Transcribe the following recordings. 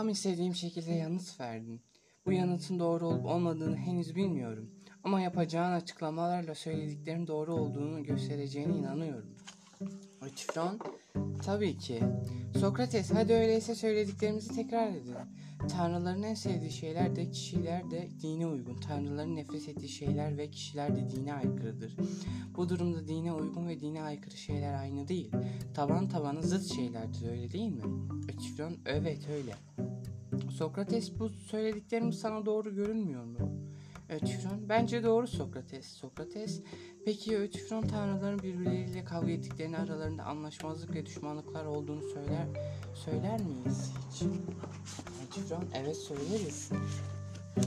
Tam istediğim şekilde yanıt verdin. Bu yanıtın doğru olup olmadığını henüz bilmiyorum. Ama yapacağın açıklamalarla söylediklerin doğru olduğunu göstereceğine inanıyorum. Ötifron, tabii ki. Sokrates, hadi öyleyse söylediklerimizi tekrar edelim. Tanrıların en sevdiği şeyler de kişiler de dine uygun. Tanrıların nefret ettiği şeyler ve kişiler de dine aykırıdır. Bu durumda dine uygun ve dine aykırı şeyler aynı değil. Taban tabana zıt şeylerdir öyle değil mi? Ötifron, evet öyle. Sokrates bu söylediklerim sana doğru görünmüyor mu? Ötifron, bence doğru Sokrates. Sokrates, peki Ötifron tanrıların birbirleriyle kavga ettiklerini aralarında anlaşmazlık ve düşmanlıklar olduğunu söyler söyler miyiz hiç? Ötifron, evet söyleriz.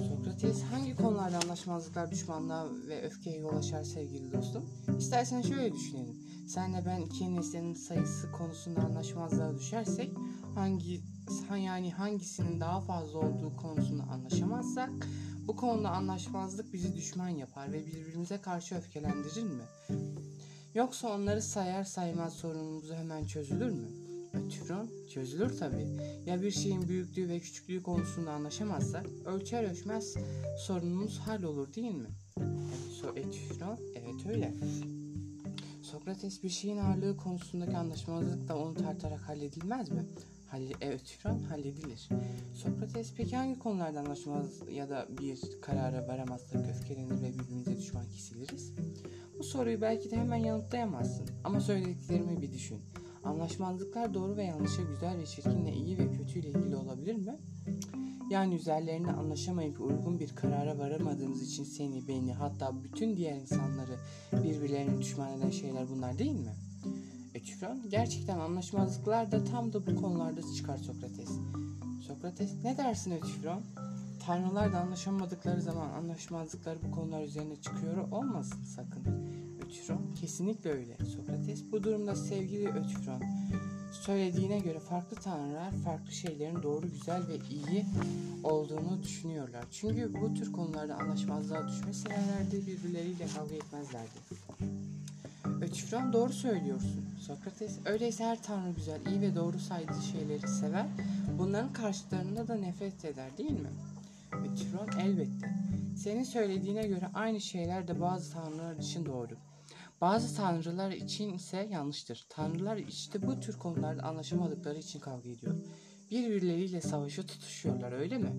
Sokrates, hangi konularda anlaşmazlıklar düşmanlığa ve öfkeye yol açar sevgili dostum? İstersen şöyle düşünelim. Senle ben iki nesnenin sayısı konusunda anlaşmazlığa düşersek hangi yani hangisinin daha fazla olduğu konusunda anlaşamazsak bu konuda anlaşmazlık bizi düşman yapar ve birbirimize karşı öfkelendirir mi? Yoksa onları sayar saymaz sorunumuzu hemen çözülür mü? Ötüron çözülür tabi. Ya bir şeyin büyüklüğü ve küçüklüğü konusunda anlaşamazsak ölçer ölçmez sorunumuz hallolur değil mi? Ötüron evet öyle. Sokrates bir şeyin ağırlığı konusundaki anlaşmazlık da onu tartarak halledilmez mi? Halle, şifren halledilir. Sokrates peki hangi konularda anlaşmaz ya da bir karara varamazsak öfkelenir ve birbirimize düşman kesiliriz? Bu soruyu belki de hemen yanıtlayamazsın ama söylediklerimi bir düşün. Anlaşmazlıklar doğru ve yanlışa güzel ve çirkinle iyi ve kötüyle ilgili olabilir mi? Yani üzerlerinde anlaşamayıp uygun bir karara varamadığımız için seni, beni hatta bütün diğer insanları birbirlerine düşman eden şeyler bunlar değil mi? Ekifron, gerçekten anlaşmazlıklar da tam da bu konularda çıkar Sokrates. Sokrates, ne dersin Ekifron? Tanrılar da anlaşamadıkları zaman anlaşmazlıkları bu konular üzerine çıkıyor olmasın sakın. Ötüfron, kesinlikle öyle. Sokrates, bu durumda sevgili Ötüfron, söylediğine göre farklı tanrılar farklı şeylerin doğru, güzel ve iyi olduğunu düşünüyorlar. Çünkü bu tür konularda anlaşmazlığa düşmeselerdi birbirleriyle kavga etmezlerdi. Ötüfron doğru söylüyorsun. Sokrates öyleyse her tanrı güzel, iyi ve doğru saydığı şeyleri sever. Bunların karşılarında da nefret eder değil mi? Ötüfron elbette. Senin söylediğine göre aynı şeyler de bazı tanrılar için doğru. Bazı tanrılar için ise yanlıştır. Tanrılar işte bu tür konularda anlaşamadıkları için kavga ediyor. Birbirleriyle savaşı tutuşuyorlar öyle mi?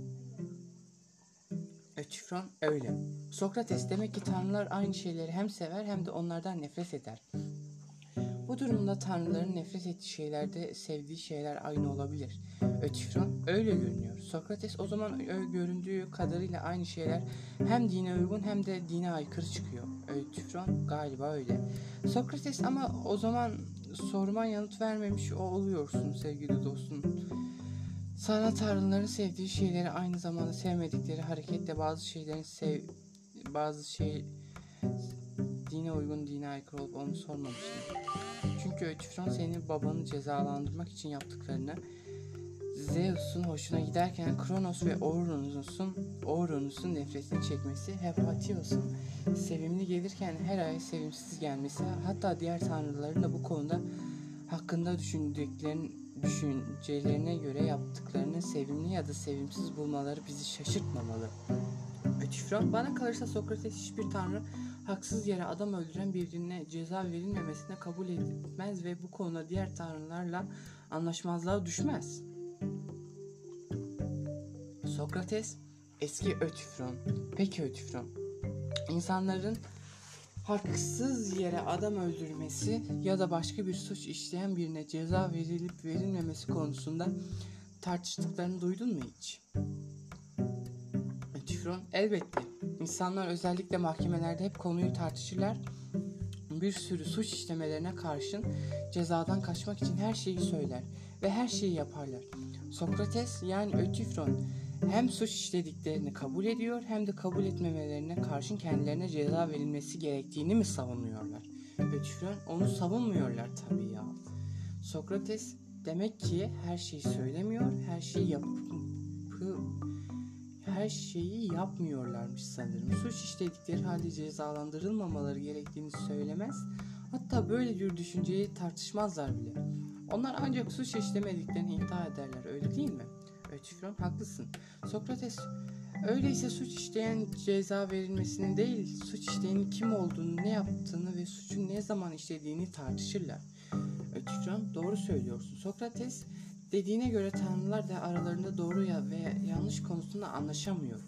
Ötüfron öyle. Sokrates demek ki tanrılar aynı şeyleri hem sever hem de onlardan nefret eder. Bu durumda tanrıların nefret ettiği şeylerde sevdiği şeyler aynı olabilir. Ötüfron öyle görünüyor. Sokrates o zaman göründüğü kadarıyla aynı şeyler hem dine uygun hem de dine aykırı çıkıyor. Ötüfron galiba öyle. Sokrates ama o zaman soruma yanıt vermemiş oluyorsun sevgili dostum. Sana tanrıların sevdiği şeyleri aynı zamanda sevmedikleri hareketle bazı şeylerin sev bazı şey dine uygun dine aykırı olup onu sormamıştım. Çünkü Ötüfron senin babanı cezalandırmak için yaptıklarını Zeus'un hoşuna giderken Kronos ve Oronus'un Oronus'un nefretini çekmesi, Hepatios'un sevimli gelirken Hera'ya sevimsiz gelmesi, hatta diğer tanrıların da bu konuda hakkında düşündüklerin düşüncelerine göre yaptıklarını sevimli ya da sevimsiz bulmaları bizi şaşırtmamalı. Ötifron bana kalırsa Sokrates hiçbir tanrı haksız yere adam öldüren birine ceza verilmemesine kabul etmez ve bu konuda diğer tanrılarla anlaşmazlığa düşmez. Sokrates eski Ötifron. Peki Ötifron. İnsanların haksız yere adam öldürmesi ya da başka bir suç işleyen birine ceza verilip verilmemesi konusunda tartıştıklarını duydun mu hiç? Tifron, elbette. İnsanlar özellikle mahkemelerde hep konuyu tartışırlar. Bir sürü suç işlemelerine karşın cezadan kaçmak için her şeyi söyler ve her şeyi yaparlar. Sokrates yani Ötifron hem suç işlediklerini kabul ediyor hem de kabul etmemelerine karşın kendilerine ceza verilmesi gerektiğini mi savunuyorlar? Ötüfren onu savunmuyorlar tabii ya. Sokrates demek ki her şeyi söylemiyor, her şeyi yapı her şeyi yapmıyorlarmış sanırım. Suç işledikleri halde cezalandırılmamaları gerektiğini söylemez. Hatta böyle bir düşünceyi tartışmazlar bile. Onlar ancak suç işlemediklerini iddia ederler öyle değil mi? Ötifron haklısın. Sokrates öyleyse suç işleyen ceza verilmesini değil suç işleyenin kim olduğunu ne yaptığını ve suçun ne zaman işlediğini tartışırlar. Ötifron doğru söylüyorsun. Sokrates dediğine göre tanrılar da aralarında doğru ya ve yanlış konusunda anlaşamıyor.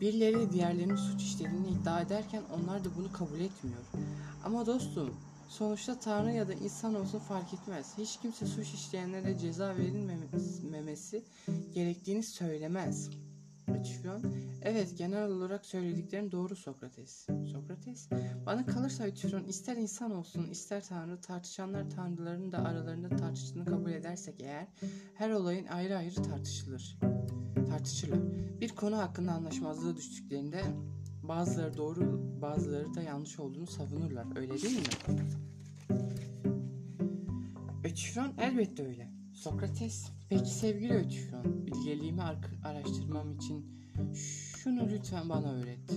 Birileri diğerlerinin suç işlediğini iddia ederken onlar da bunu kabul etmiyor. Ama dostum sonuçta tanrı ya da insan olsun fark etmez. Hiç kimse suç işleyenlere ceza verilmemesi gerektiğini söylemez. Ötifron, evet genel olarak söylediklerin doğru Sokrates. Sokrates, bana kalırsa Ötifron ister insan olsun ister tanrı tartışanlar tanrıların da aralarında tartıştığını kabul edersek eğer her olayın ayrı ayrı tartışılır. Tartışırlar. Bir konu hakkında anlaşmazlığa düştüklerinde bazıları doğru bazıları da yanlış olduğunu savunurlar. Öyle değil mi? Ötifron elbette öyle. Sokrates, peki sevgili Ötifron, bilgeliğimi araştırmam için şunu lütfen bana öğret.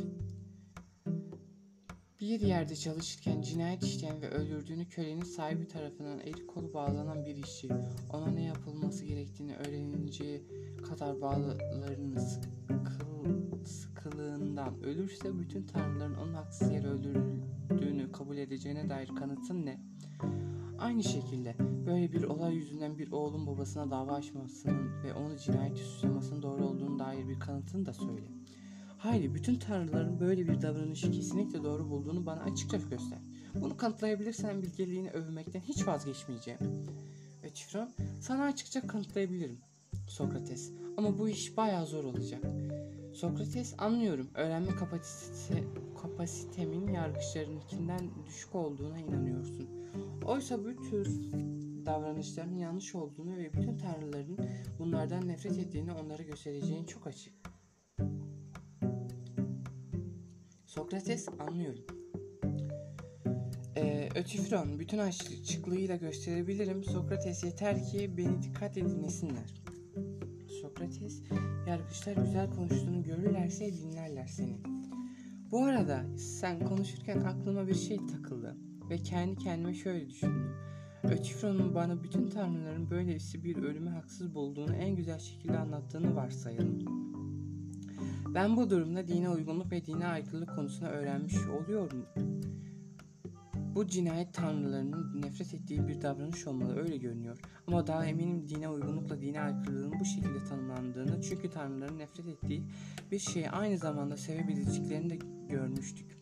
Bir yerde çalışırken cinayet işleyen ve öldürdüğünü kölenin sahibi tarafından eli kolu bağlanan bir işçi ona ne yapılması gerektiğini öğreninceye kadar bağlarının sıkıl, sıkılığından ölürse bütün tanrıların onun haksız yere öldürüldüğünü kabul edeceğine dair kanıtın ne? Aynı şekilde böyle bir olay yüzünden bir oğlun babasına dava açmasının ve onu cinayeti suçlamasının doğru olduğunu dair bir kanıtını da söyle. Hayır, bütün tanrıların böyle bir davranışı kesinlikle doğru bulduğunu bana açıkça göster. Bunu kanıtlayabilirsen bilgeliğini övmekten hiç vazgeçmeyeceğim. Ve Çifron, sana açıkça kanıtlayabilirim. Sokrates, ama bu iş bayağı zor olacak. Sokrates, anlıyorum. Öğrenme kapasite, kapasitemin yargıçlarınkinden düşük olduğuna inanıyorsun. Oysa bu tür davranışların yanlış olduğunu ve bütün tanrıların bunlardan nefret ettiğini onlara göstereceğin çok açık. Sokrates anlıyorum. Ee, Ötifron bütün açıklığıyla gösterebilirim. Sokrates yeter ki beni dikkatle dinlesinler. Sokrates yargıçlar güzel konuştuğunu görürlerse dinlerler seni. Bu arada sen konuşurken aklıma bir şey takıldı ve kendi kendime şöyle düşündüm. Ötifron'un bana bütün tanrıların böylesi bir ölümü haksız bulduğunu en güzel şekilde anlattığını varsayalım. Ben bu durumda dine uygunluk ve dine aykırılık konusunu öğrenmiş oluyorum. Bu cinayet tanrılarının nefret ettiği bir davranış olmalı öyle görünüyor. Ama daha eminim dine uygunlukla dine aykırılığın bu şekilde tanımlandığını çünkü tanrıların nefret ettiği bir şeyi aynı zamanda sevebileceklerini de görmüştük.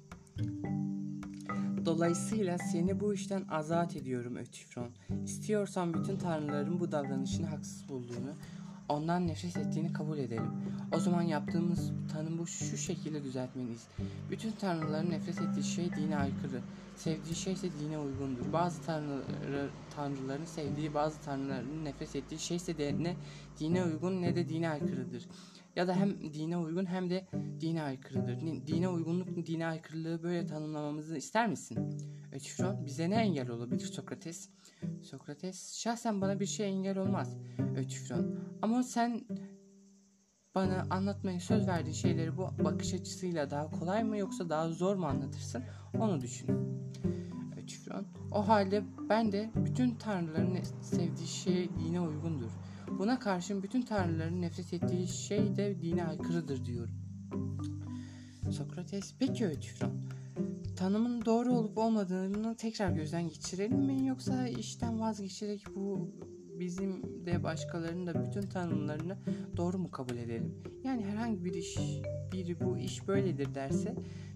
Dolayısıyla seni bu işten azat ediyorum Ötifron. İstiyorsan bütün tanrıların bu davranışını haksız bulduğunu, ondan nefret ettiğini kabul edelim. O zaman yaptığımız tanımı şu şekilde düzeltmeliyiz. Bütün tanrıların nefret ettiği şey dine aykırı. Sevdiği şey ise dine uygundur. Bazı tanrıları, tanrıların sevdiği bazı tanrıların nefret ettiği şey ise ne dine uygun ne de dine aykırıdır. Ya da hem dine uygun hem de dine aykırıdır. Dine uygunluk, dine aykırılığı böyle tanımlamamızı ister misin? Ötifron bize ne engel olabilir Sokrates? Sokrates şahsen bana bir şey engel olmaz. Ötifron ama sen bana anlatmaya söz verdiğin şeyleri bu bakış açısıyla daha kolay mı yoksa daha zor mu anlatırsın onu düşün. Ötifron o halde ben de bütün tanrıların sevdiği şey dine uygundur. Buna karşın bütün tanrıların nefret ettiği şey de dine aykırıdır diyorum. Sokrates peki Ötifron tanımın doğru olup olmadığını tekrar gözden geçirelim mi yoksa işten vazgeçerek bu bizim de başkalarının da bütün tanımlarını doğru mu kabul edelim? Yani herhangi bir iş, biri bu iş böyledir derse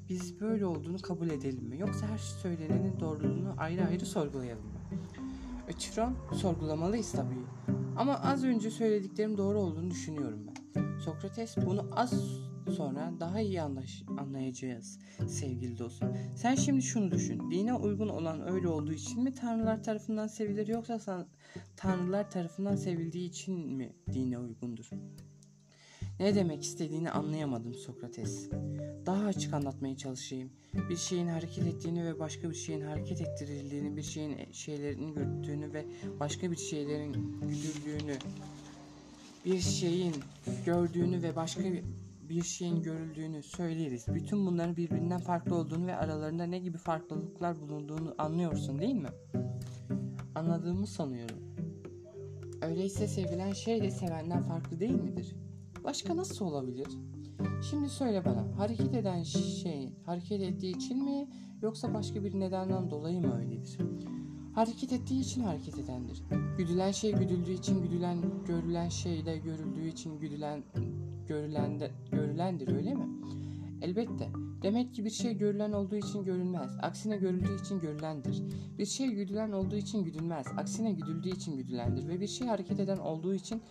biz böyle olduğunu kabul edelim mi? Yoksa her şey söylenenin doğruluğunu ayrı ayrı sorgulayalım mı? Ötifron sorgulamalıyız tabii. Ama az önce söylediklerim doğru olduğunu düşünüyorum ben. Sokrates bunu az sonra daha iyi anlaş- anlayacağız sevgili dostum. Sen şimdi şunu düşün. Dine uygun olan öyle olduğu için mi tanrılar tarafından sevilir yoksa san- tanrılar tarafından sevildiği için mi dine uygundur? Ne demek istediğini anlayamadım Sokrates. Daha açık anlatmaya çalışayım. Bir şeyin hareket ettiğini ve başka bir şeyin hareket ettirildiğini, bir şeyin şeylerin yürüttüğünü ve başka bir şeylerin güdüldüğünü, bir şeyin gördüğünü ve başka bir şeyin görüldüğünü söyleriz. Bütün bunların birbirinden farklı olduğunu ve aralarında ne gibi farklılıklar bulunduğunu anlıyorsun değil mi? Anladığımı sanıyorum. Öyleyse sevilen şey de sevenden farklı değil midir? Başka nasıl olabilir? Şimdi söyle bana, hareket eden şey hareket ettiği için mi yoksa başka bir nedenden dolayı mı öyledir? Hareket ettiği için hareket edendir. Güdülen şey güdüldüğü için güdülen, görülen şey de görüldüğü için güdülen, görülen de, görülendir öyle mi? Elbette. Demek ki bir şey görülen olduğu için görülmez. Aksine görüldüğü için görülendir. Bir şey güdülen olduğu için güdülmez. Aksine güdüldüğü için güdülendir. Ve bir şey hareket eden olduğu için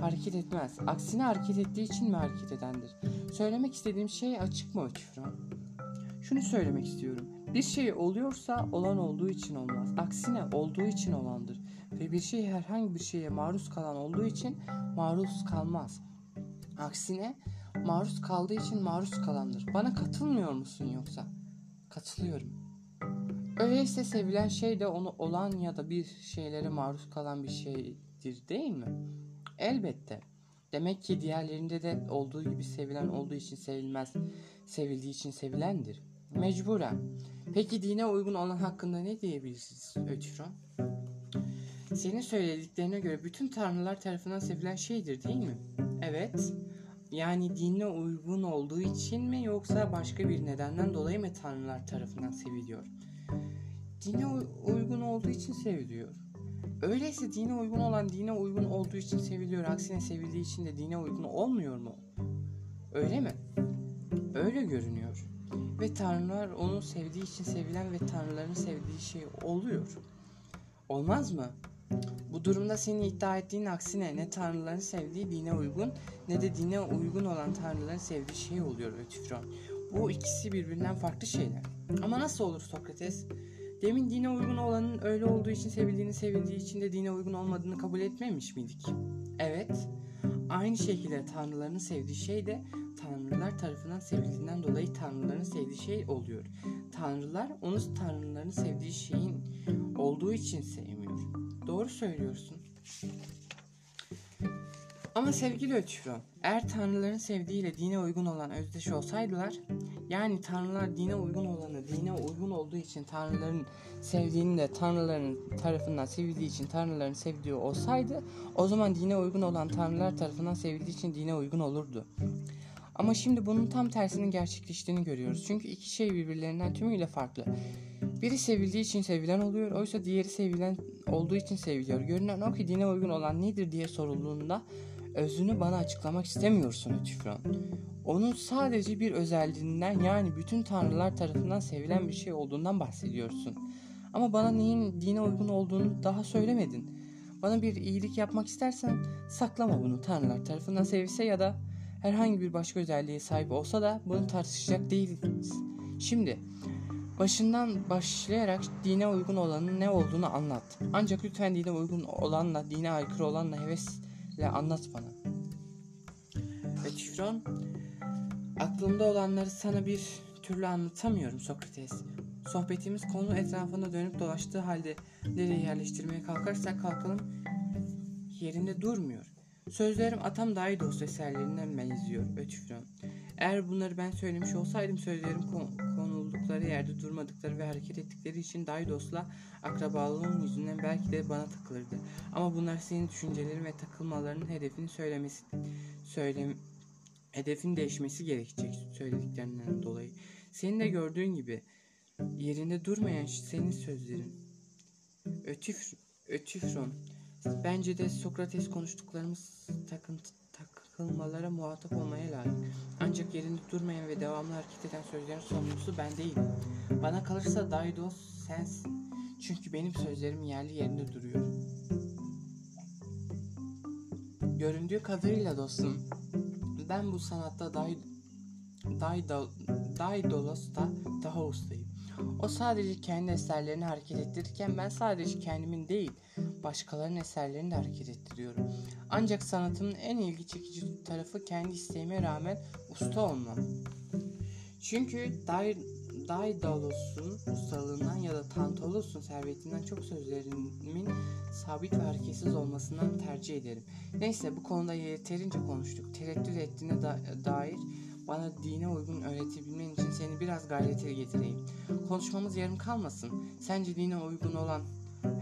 hareket etmez. Aksine hareket ettiği için mi hareket edendir? Söylemek istediğim şey açık mı Ötüfran? Şunu söylemek istiyorum. Bir şey oluyorsa olan olduğu için olmaz. Aksine olduğu için olandır. Ve bir şey herhangi bir şeye maruz kalan olduğu için maruz kalmaz. Aksine maruz kaldığı için maruz kalandır. Bana katılmıyor musun yoksa? Katılıyorum. Öyleyse sevilen şey de onu olan ya da bir şeylere maruz kalan bir şeydir değil mi? Elbette. Demek ki diğerlerinde de olduğu gibi sevilen olduğu için sevilmez, sevildiği için sevilendir. Mecburen. Peki dine uygun olan hakkında ne diyebilirsiniz Ötüfron? Senin söylediklerine göre bütün tanrılar tarafından sevilen şeydir değil mi? Evet. Yani dine uygun olduğu için mi yoksa başka bir nedenden dolayı mı tanrılar tarafından seviliyor? Dine uygun olduğu için seviliyor. Öyleyse dine uygun olan dine uygun olduğu için seviliyor. Aksine sevildiği için de dine uygun olmuyor mu? Öyle mi? Öyle görünüyor. Ve tanrılar onu sevdiği için sevilen ve tanrıların sevdiği şey oluyor. Olmaz mı? Bu durumda senin iddia ettiğin aksine ne tanrıların sevdiği dine uygun ne de dine uygun olan tanrıların sevdiği şey oluyor Ötüfron. Bu ikisi birbirinden farklı şeyler. Ama nasıl olur Sokrates? Demin dine uygun olanın öyle olduğu için sevildiğini sevildiği için de dine uygun olmadığını kabul etmemiş miydik? Evet. Aynı şekilde tanrıların sevdiği şey de tanrılar tarafından sevildiğinden dolayı tanrıların sevdiği şey oluyor. Tanrılar onu tanrıların sevdiği şeyin olduğu için sevmiyor. Doğru söylüyorsun. Ama sevgili Ötüfron, eğer tanrıların sevdiğiyle dine uygun olan özdeş olsaydılar, yani tanrılar dine uygun olanı dine uygun olduğu için tanrıların sevdiğini de tanrıların tarafından sevildiği için tanrıların sevdiği olsaydı, o zaman dine uygun olan tanrılar tarafından sevildiği için dine uygun olurdu. Ama şimdi bunun tam tersinin gerçekleştiğini görüyoruz. Çünkü iki şey birbirlerinden tümüyle farklı. Biri sevildiği için sevilen oluyor, oysa diğeri sevilen olduğu için seviliyor. Görünen o ki dine uygun olan nedir diye sorulduğunda özünü bana açıklamak istemiyorsun Ötüfron. Onun sadece bir özelliğinden yani bütün tanrılar tarafından sevilen bir şey olduğundan bahsediyorsun. Ama bana neyin dine uygun olduğunu daha söylemedin. Bana bir iyilik yapmak istersen saklama bunu tanrılar tarafından sevilse ya da herhangi bir başka özelliğe sahip olsa da bunu tartışacak değiliz. Şimdi başından başlayarak dine uygun olanın ne olduğunu anlat. Ancak lütfen dine uygun olanla dine aykırı olanla hevesle anlat bana. Ve Tifron, aklımda olanları sana bir türlü anlatamıyorum Sokrates. Sohbetimiz konu etrafında dönüp dolaştığı halde nereye yerleştirmeye kalkarsak kalkalım yerinde durmuyor. Sözlerim atam dahi dost eserlerinden benziyor Ötüfron. Eğer bunları ben söylemiş olsaydım sözlerim konuldukları yerde durmadıkları ve hareket ettikleri için dahi dostla akrabalığım yüzünden belki de bana takılırdı. Ama bunlar senin düşüncelerin ve takılmalarının hedefini söylemesi, söylem, hedefin değişmesi gerekecek söylediklerinden dolayı. Senin de gördüğün gibi yerinde durmayan senin sözlerin. Ötüf, Ötüfron Bence de Sokrates konuştuklarımız takıntı, takılmalara muhatap olmaya layık. Ancak yerinde durmayan ve devamlı hareket eden sözlerin sorumlusu ben değilim. Bana kalırsa Daidos sensin. Çünkü benim sözlerim yerli yerinde duruyor. Göründüğü kadarıyla dostum, ben bu sanatta Day, Daidol, Daidolos'ta daha ustayım. O sadece kendi eserlerini hareket ettirirken ben sadece kendimin değil, başkalarının eserlerini de hareket ettiriyorum. Ancak sanatımın en ilgi çekici tarafı kendi isteğime rağmen usta olmam. Çünkü Daidalos'un ustalığından ya da Tantalos'un servetinden çok sözlerimin sabit ve hareketsiz olmasından tercih ederim. Neyse bu konuda yeterince konuştuk. Tereddüt ettiğine da dair bana dine uygun öğretebilmen için seni biraz gayrete getireyim. Konuşmamız yarım kalmasın. Sence dine uygun olan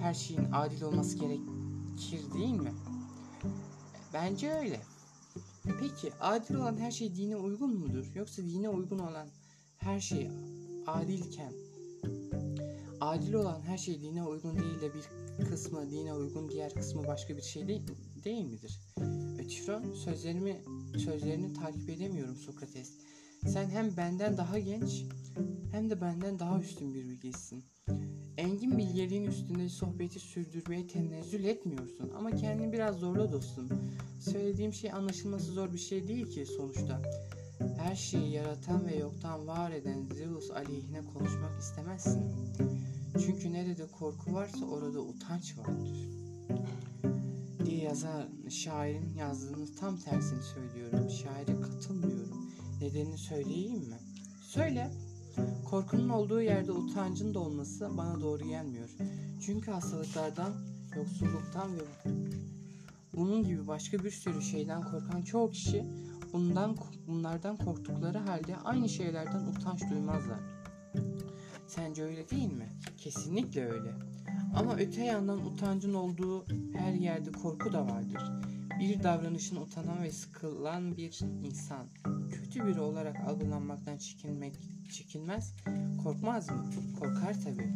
her şeyin adil olması gerekir değil mi? Bence öyle. Peki adil olan her şey dine uygun mudur? Yoksa dine uygun olan her şey adilken adil olan her şey dine uygun değil de bir kısmı dine uygun diğer kısmı başka bir şey değil, değil midir? Ötifron sözlerimi sözlerini takip edemiyorum Sokrates. Sen hem benden daha genç hem de benden daha üstün bir bilgisin. Engin bilgeliğin üstünde sohbeti sürdürmeye tenezzül etmiyorsun ama kendini biraz zorla dostum. Söylediğim şey anlaşılması zor bir şey değil ki sonuçta. Her şeyi yaratan ve yoktan var eden Zeus aleyhine konuşmak istemezsin. Çünkü nerede korku varsa orada utanç vardır. Diye yazar şairin yazdığını tam tersini söylüyorum. Şaire katılmıyorum. Nedenini söyleyeyim mi? Söyle. Korkunun olduğu yerde utancın da olması bana doğru gelmiyor. Çünkü hastalıklardan, yoksulluktan ve bunun gibi başka bir sürü şeyden korkan çoğu kişi bundan bunlardan korktukları halde aynı şeylerden utanç duymazlar. Sence öyle değil mi? Kesinlikle öyle. Ama öte yandan utancın olduğu her yerde korku da vardır. Bir davranışın utanan ve sıkılan bir insan kötü biri olarak algılanmaktan çekinmek çekinmez, korkmaz mı? Korkar tabii.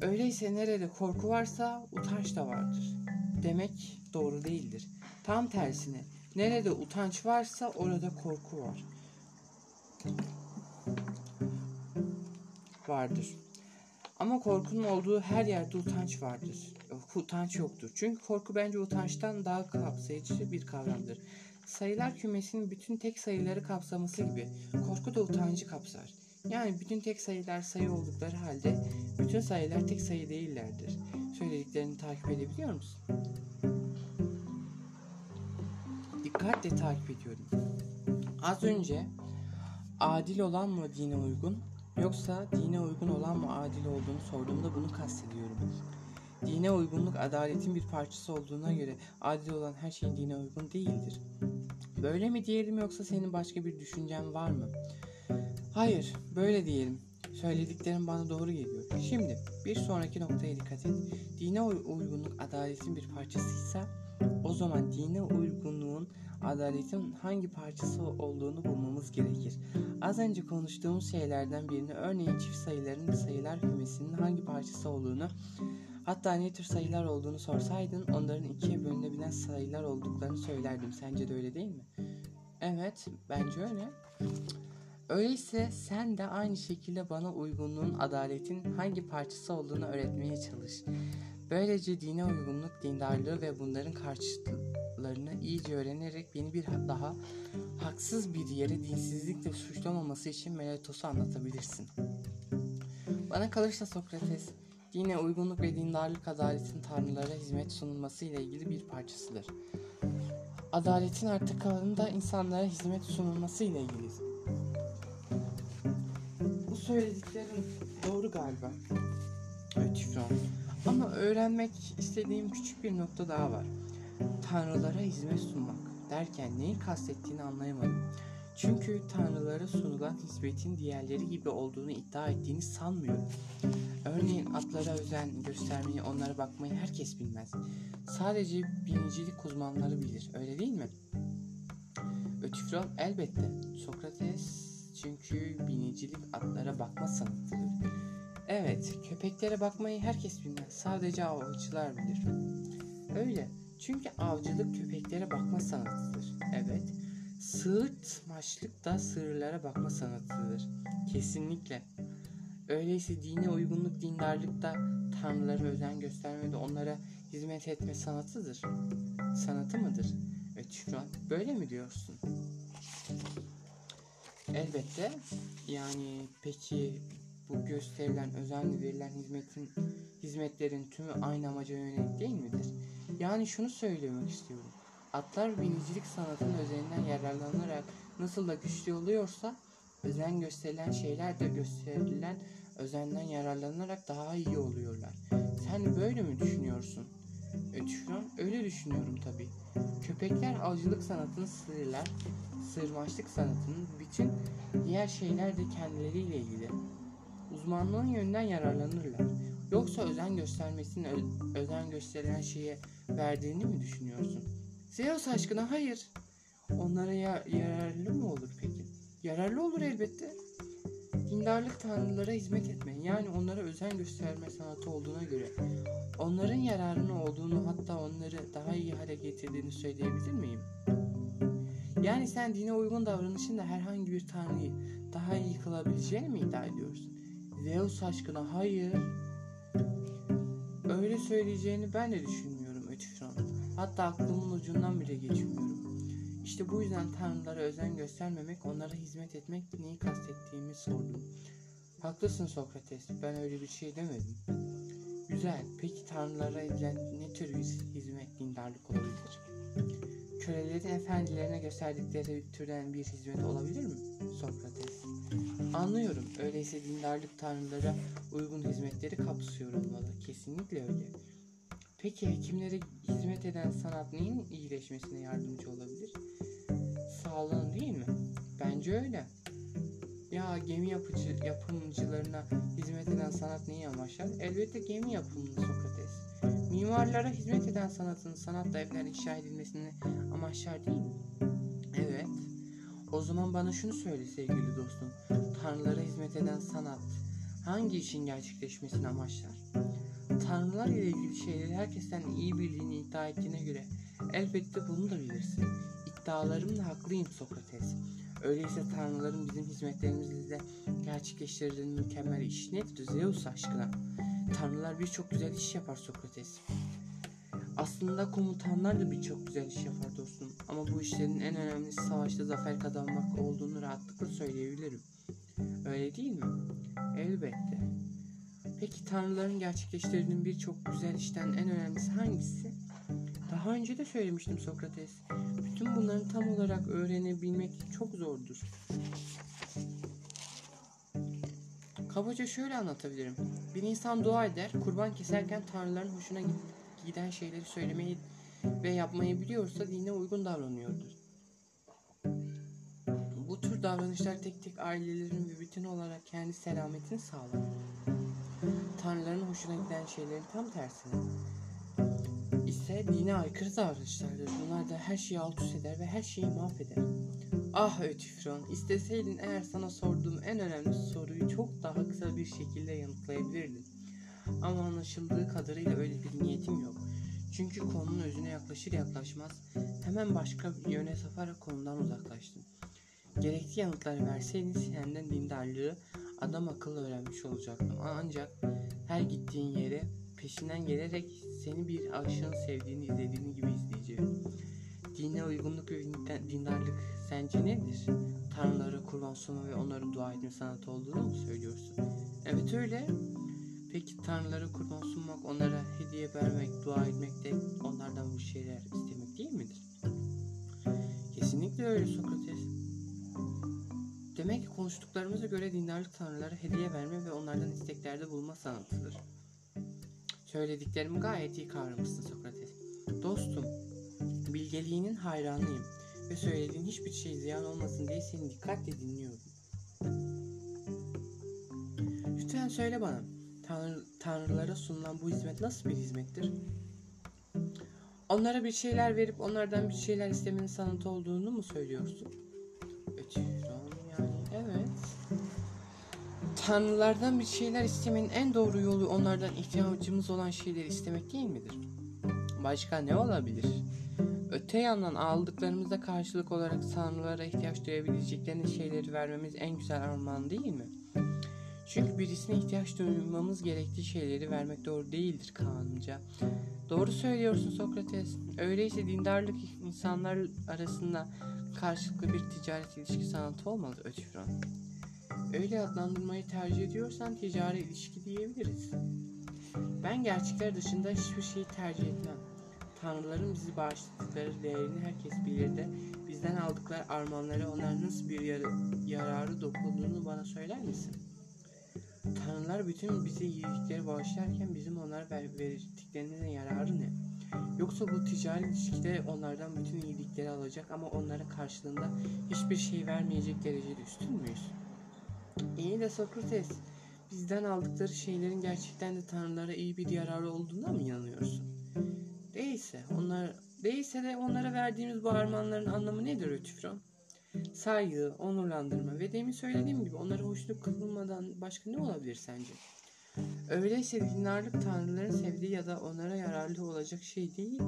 Öyleyse nerede korku varsa utanç da vardır. Demek doğru değildir. Tam tersine nerede utanç varsa orada korku var. Vardır. Ama korkunun olduğu her yerde utanç vardır. Utanç yoktur. Çünkü korku bence utançtan daha kapsayıcı bir kavramdır. Sayılar kümesinin bütün tek sayıları kapsaması gibi korku da utancı kapsar. Yani bütün tek sayılar sayı oldukları halde bütün sayılar tek sayı değillerdir. Söylediklerini takip edebiliyor musun? Dikkatle takip ediyorum. Az önce adil olan mı dine uygun yoksa dine uygun olan mı adil olduğunu sorduğumda bunu kastediyorum. Dine uygunluk adaletin bir parçası olduğuna göre adil olan her şey dine uygun değildir. Böyle mi diyelim yoksa senin başka bir düşüncen var mı? Hayır, böyle diyelim. Söylediklerim bana doğru geliyor. Şimdi bir sonraki noktaya dikkat et. Dine uygunluk adaletin bir parçasıysa o zaman dine uygunluğun adaletin hangi parçası olduğunu bulmamız gerekir. Az önce konuştuğumuz şeylerden birini örneğin çift sayıların sayılar kümesinin hangi parçası olduğunu hatta ne tür sayılar olduğunu sorsaydın onların ikiye bölünebilen sayılar olduklarını söylerdim. Sence de öyle değil mi? Evet, bence öyle. Öyleyse sen de aynı şekilde bana uygunluğun adaletin hangi parçası olduğunu öğretmeye çalış. Böylece dine uygunluk, dindarlığı ve bunların karşıtlarını iyice öğrenerek beni bir daha haksız bir yere dinsizlikle suçlamaması için Meletos'u anlatabilirsin. Bana kalırsa Sokrates, dine uygunluk ve dindarlık adaletin tanrılara hizmet sunulması ile ilgili bir parçasıdır. Adaletin artık kalanında insanlara hizmet sunulması ile ilgili. Bu söylediklerin doğru galiba. Ötifron. Ama öğrenmek istediğim küçük bir nokta daha var. Tanrılara hizmet sunmak derken neyi kastettiğini anlayamadım. Çünkü tanrılara sunulan hizmetin diğerleri gibi olduğunu iddia ettiğini sanmıyorum. Örneğin atlara özen göstermeyi, onlara bakmayı herkes bilmez. Sadece binicilik uzmanları bilir, öyle değil mi? Ötifron elbette. Sokrates çünkü binicilik atlara bakma sanatıdır. Evet, köpeklere bakmayı herkes bilmez. Sadece avcılar bilir. Öyle. Çünkü avcılık köpeklere bakma sanatıdır. Sığırtmaçlık da sığırlara bakma sanatıdır. Kesinlikle. Öyleyse dine uygunluk dindarlık da tanrılara özen gösterme de onlara hizmet etme sanatıdır. Sanatı mıdır? Evet şu böyle mi diyorsun? Elbette. Yani peki bu gösterilen özenle verilen hizmetin hizmetlerin tümü aynı amaca yönelik değil midir? Yani şunu söylemek istiyorum. Atlar binicilik sanatının özelinden yararlanarak nasıl da güçlü oluyorsa özen gösterilen şeyler de gösterilen özenden yararlanarak daha iyi oluyorlar. Sen böyle mi düşünüyorsun? Ötüşron öyle düşünüyorum tabi. Köpekler avcılık sanatını sığırlar, sığırmaçlık sanatının bütün diğer şeyler de kendileriyle ilgili. Uzmanlığın yönden yararlanırlar. Yoksa özen göstermesini özen gösteren şeye verdiğini mi düşünüyorsun? Zeus aşkına hayır. Onlara ya- yararlı mı olur peki? Yararlı olur elbette. Dindarlık tanrılara hizmet etme yani onlara özen gösterme sanatı olduğuna göre onların yararına olduğunu hatta onları daha iyi hale getirdiğini söyleyebilir miyim? Yani sen dine uygun davranışınla herhangi bir tanrıyı daha iyi kılabileceğini mi iddia ediyorsun? Zeus aşkına hayır. Öyle söyleyeceğini ben de düşünmüyorum Ötifron. Hatta aklımın ucundan bile geçmiyorum. İşte bu yüzden tanrılara özen göstermemek, onlara hizmet etmek neyi kastettiğimi sordum. Haklısın Sokrates, ben öyle bir şey demedim. Güzel, peki tanrılara edilen ne tür bir hizmet dindarlık olabilir? Kölelerin efendilerine gösterdikleri türden bir hizmet olabilir mi? Sokrates. Anlıyorum, öyleyse dindarlık tanrılara uygun hizmetleri kapsıyor olmalı. Kesinlikle öyle. Peki hekimlere hizmet eden sanat neyin iyileşmesine yardımcı olabilir? Sağlığın değil mi? Bence öyle. Ya gemi yapıcı yapımcılarına hizmet eden sanat neyi amaçlar? Elbette gemi yapımını Sokrates. Mimarlara hizmet eden sanatın sanatla evler inşa edilmesini amaçlar değil mi? Evet. O zaman bana şunu söyle sevgili dostum. Tanrılara hizmet eden sanat hangi işin gerçekleşmesini amaçlar? Tanrılar ile ilgili şeyleri herkesten iyi bildiğini iddia ettiğine göre elbette bunu da bilirsin. İddialarımla haklıyım Sokrates. Öyleyse tanrıların bizim hizmetlerimizle gerçekleştirdiği mükemmel iş nedir Zeus aşkına? Tanrılar birçok güzel iş yapar Sokrates. Aslında komutanlar da birçok güzel iş yapar dostum. Ama bu işlerin en önemlisi savaşta zafer kazanmak olduğunu rahatlıkla söyleyebilirim. Öyle değil mi? Elbette. Peki tanrıların gerçekleştirdiğinin birçok güzel işten en önemlisi hangisi? Daha önce de söylemiştim Sokrates. Bütün bunları tam olarak öğrenebilmek çok zordur. Kabaca şöyle anlatabilirim. Bir insan dua eder, kurban keserken tanrıların hoşuna giden şeyleri söylemeyi ve yapmayı biliyorsa dine uygun davranıyordur. Bu tür davranışlar tek tek ailelerin ve bütün olarak kendi selametini sağlar. Tanrıların hoşuna giden şeylerin tam tersine ise dine aykırı davranışlardır. Bunlar da her şeyi alt üst eder ve her şeyi mahveder. Ah Ötifron, isteseydin eğer sana sorduğum en önemli soruyu çok daha kısa bir şekilde yanıtlayabilirdin. Ama anlaşıldığı kadarıyla öyle bir niyetim yok. Çünkü konunun özüne yaklaşır yaklaşmaz hemen başka bir yöne saparak konudan uzaklaştın. Gerekli yanıtları verseydin senden dindarlığı adam akıllı öğrenmiş olacaktım. Ancak her gittiğin yere peşinden gelerek seni bir aşığın sevdiğini izlediğini gibi izleyeceğim. Dine uygunluk ve din- dindarlık sence nedir? Tanrılara kurban sunma ve onların dua etme sanatı olduğunu mu söylüyorsun? Evet öyle. Peki tanrılara kurban sunmak, onlara hediye vermek, dua etmek de onlardan bu şeyler istemek değil midir? Kesinlikle öyle Sokrates. Demek ki konuştuklarımıza göre dindarlık tanrılara hediye verme ve onlardan isteklerde bulma sanatıdır. Söylediklerimi gayet iyi kavramışsın Sokrates. Dostum, bilgeliğinin hayranıyım ve söylediğin hiçbir şey ziyan olmasın diye seni dikkatle dinliyorum. Lütfen söyle bana, tanrı, tanrılara sunulan bu hizmet nasıl bir hizmettir? Onlara bir şeyler verip onlardan bir şeyler istemenin sanatı olduğunu mu söylüyorsun? Tanrılardan bir şeyler istemenin en doğru yolu onlardan ihtiyacımız olan şeyleri istemek değil midir? Başka ne olabilir? Öte yandan aldıklarımıza karşılık olarak tanrılara ihtiyaç duyabileceklerinin şeyleri vermemiz en güzel armağan değil mi? Çünkü birisine ihtiyaç duymamız gerektiği şeyleri vermek doğru değildir kanunca. Doğru söylüyorsun Sokrates. Öyleyse dindarlık insanlar arasında karşılıklı bir ticaret ilişki sanatı olmalı Ötifron. Öyle adlandırmayı tercih ediyorsan ticari ilişki diyebiliriz. Ben gerçekler dışında hiçbir şeyi tercih etmem. Tanrıların bizi bağışladıkları değerini herkes bilir de bizden aldıkları armağanları onlara nasıl bir yar- yararı dokunduğunu bana söyler misin? Tanrılar bütün bize iyilikleri bağışlarken bizim onlara ver- verdiklerinin yararı ne? Yoksa bu ticari ilişkide onlardan bütün iyilikleri alacak ama onlara karşılığında hiçbir şey vermeyecek derecede üstün müyüz? İyi de Sokrates, bizden aldıkları şeylerin gerçekten de tanrılara iyi bir yararı olduğuna mı inanıyorsun? Değilse onlar değilse de onlara verdiğimiz bu armağanların anlamı nedir Ötüfron? Saygı, onurlandırma ve demin söylediğim gibi onlara hoşnut kılınmadan başka ne olabilir sence? Öyleyse dindarlık tanrıların sevdiği ya da onlara yararlı olacak şey değil,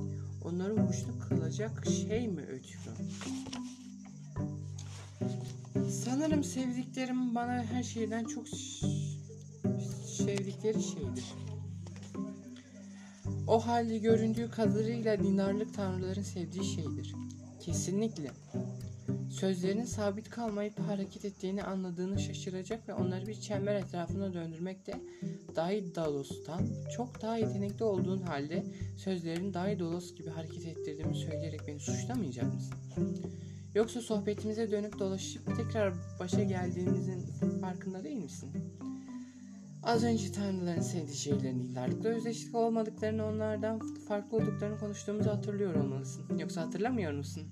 onları hoşnut kılacak şey mi Ötüfron? Sanırım sevdiklerim bana her şeyden çok sevdikleri şeydir. O halde göründüğü kadarıyla dindarlık tanrıların sevdiği şeydir. Kesinlikle. Sözlerinin sabit kalmayıp hareket ettiğini anladığını şaşıracak ve onları bir çember etrafına döndürmekte Daidalos'tan çok daha yetenekli olduğun halde sözlerin Daidalos gibi hareket ettirdiğimi söyleyerek beni suçlamayacak mısın? Yoksa sohbetimize dönüp dolaşıp tekrar başa geldiğimizin farkında değil misin? Az önce tanrıların sevdiği şeylerin dindarlıkla özdeşlik olmadıklarını onlardan farklı olduklarını konuştuğumuzu hatırlıyor olmalısın. Yoksa hatırlamıyor musun?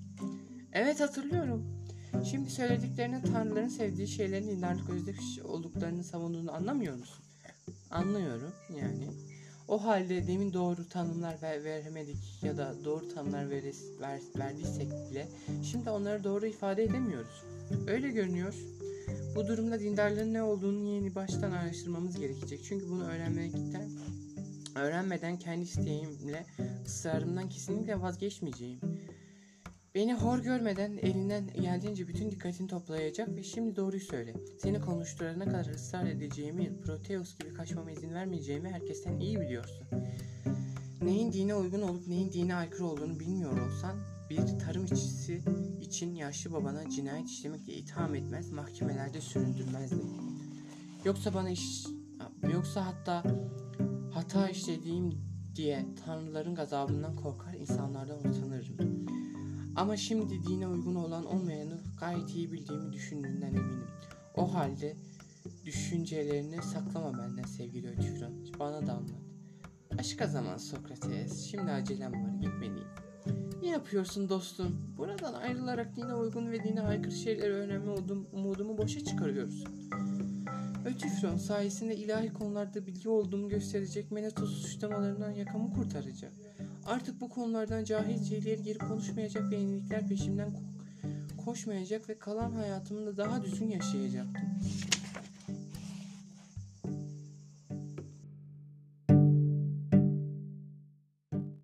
Evet hatırlıyorum. Şimdi söylediklerine tanrıların sevdiği şeylerin dindarlık özdeş olduklarını savunduğunu anlamıyor musun? Anlıyorum yani. O halde demin doğru tanımlar ver, veremedik ya da doğru tanımlar veres, ver, verdiysek bile şimdi onları doğru ifade edemiyoruz. Öyle görünüyor. Bu durumda dindarlığın ne olduğunu yeni baştan araştırmamız gerekecek. Çünkü bunu öğrenmekten öğrenmeden kendi isteğimle ısrarımdan kesinlikle vazgeçmeyeceğim. Beni hor görmeden elinden geldiğince bütün dikkatini toplayacak ve şimdi doğruyu söyle. Seni konuşturana kadar ısrar edeceğimi, Proteus gibi kaçmama izin vermeyeceğimi herkesten iyi biliyorsun. Neyin dine uygun olup neyin dine aykırı olduğunu bilmiyor olsan bir tarım işçisi için yaşlı babana cinayet işlemekle itham etmez, mahkemelerde süründürmezdi. Yoksa bana iş yoksa hatta hata işlediğim diye tanrıların gazabından korkar, insanlardan utanırım. Ama şimdi dine uygun olan olmayanı gayet iyi bildiğimi düşündüğünden eminim. O halde düşüncelerini saklama benden sevgili Ötüfron. Bana da anlat. Başka zaman Sokrates. Şimdi acelem var gitmeliyim. Ne yapıyorsun dostum? Buradan ayrılarak dine uygun ve dine aykırı şeyleri öğrenme umudum, umudumu boşa çıkarıyoruz. Ötüfron sayesinde ilahi konularda bilgi olduğumu gösterecek Menetos suçlamalarından yakamı kurtaracak. Artık bu konulardan cahilce ileri geri konuşmayacak ve yenilikler peşimden ko- koşmayacak ve kalan hayatımda daha düzgün yaşayacaktım.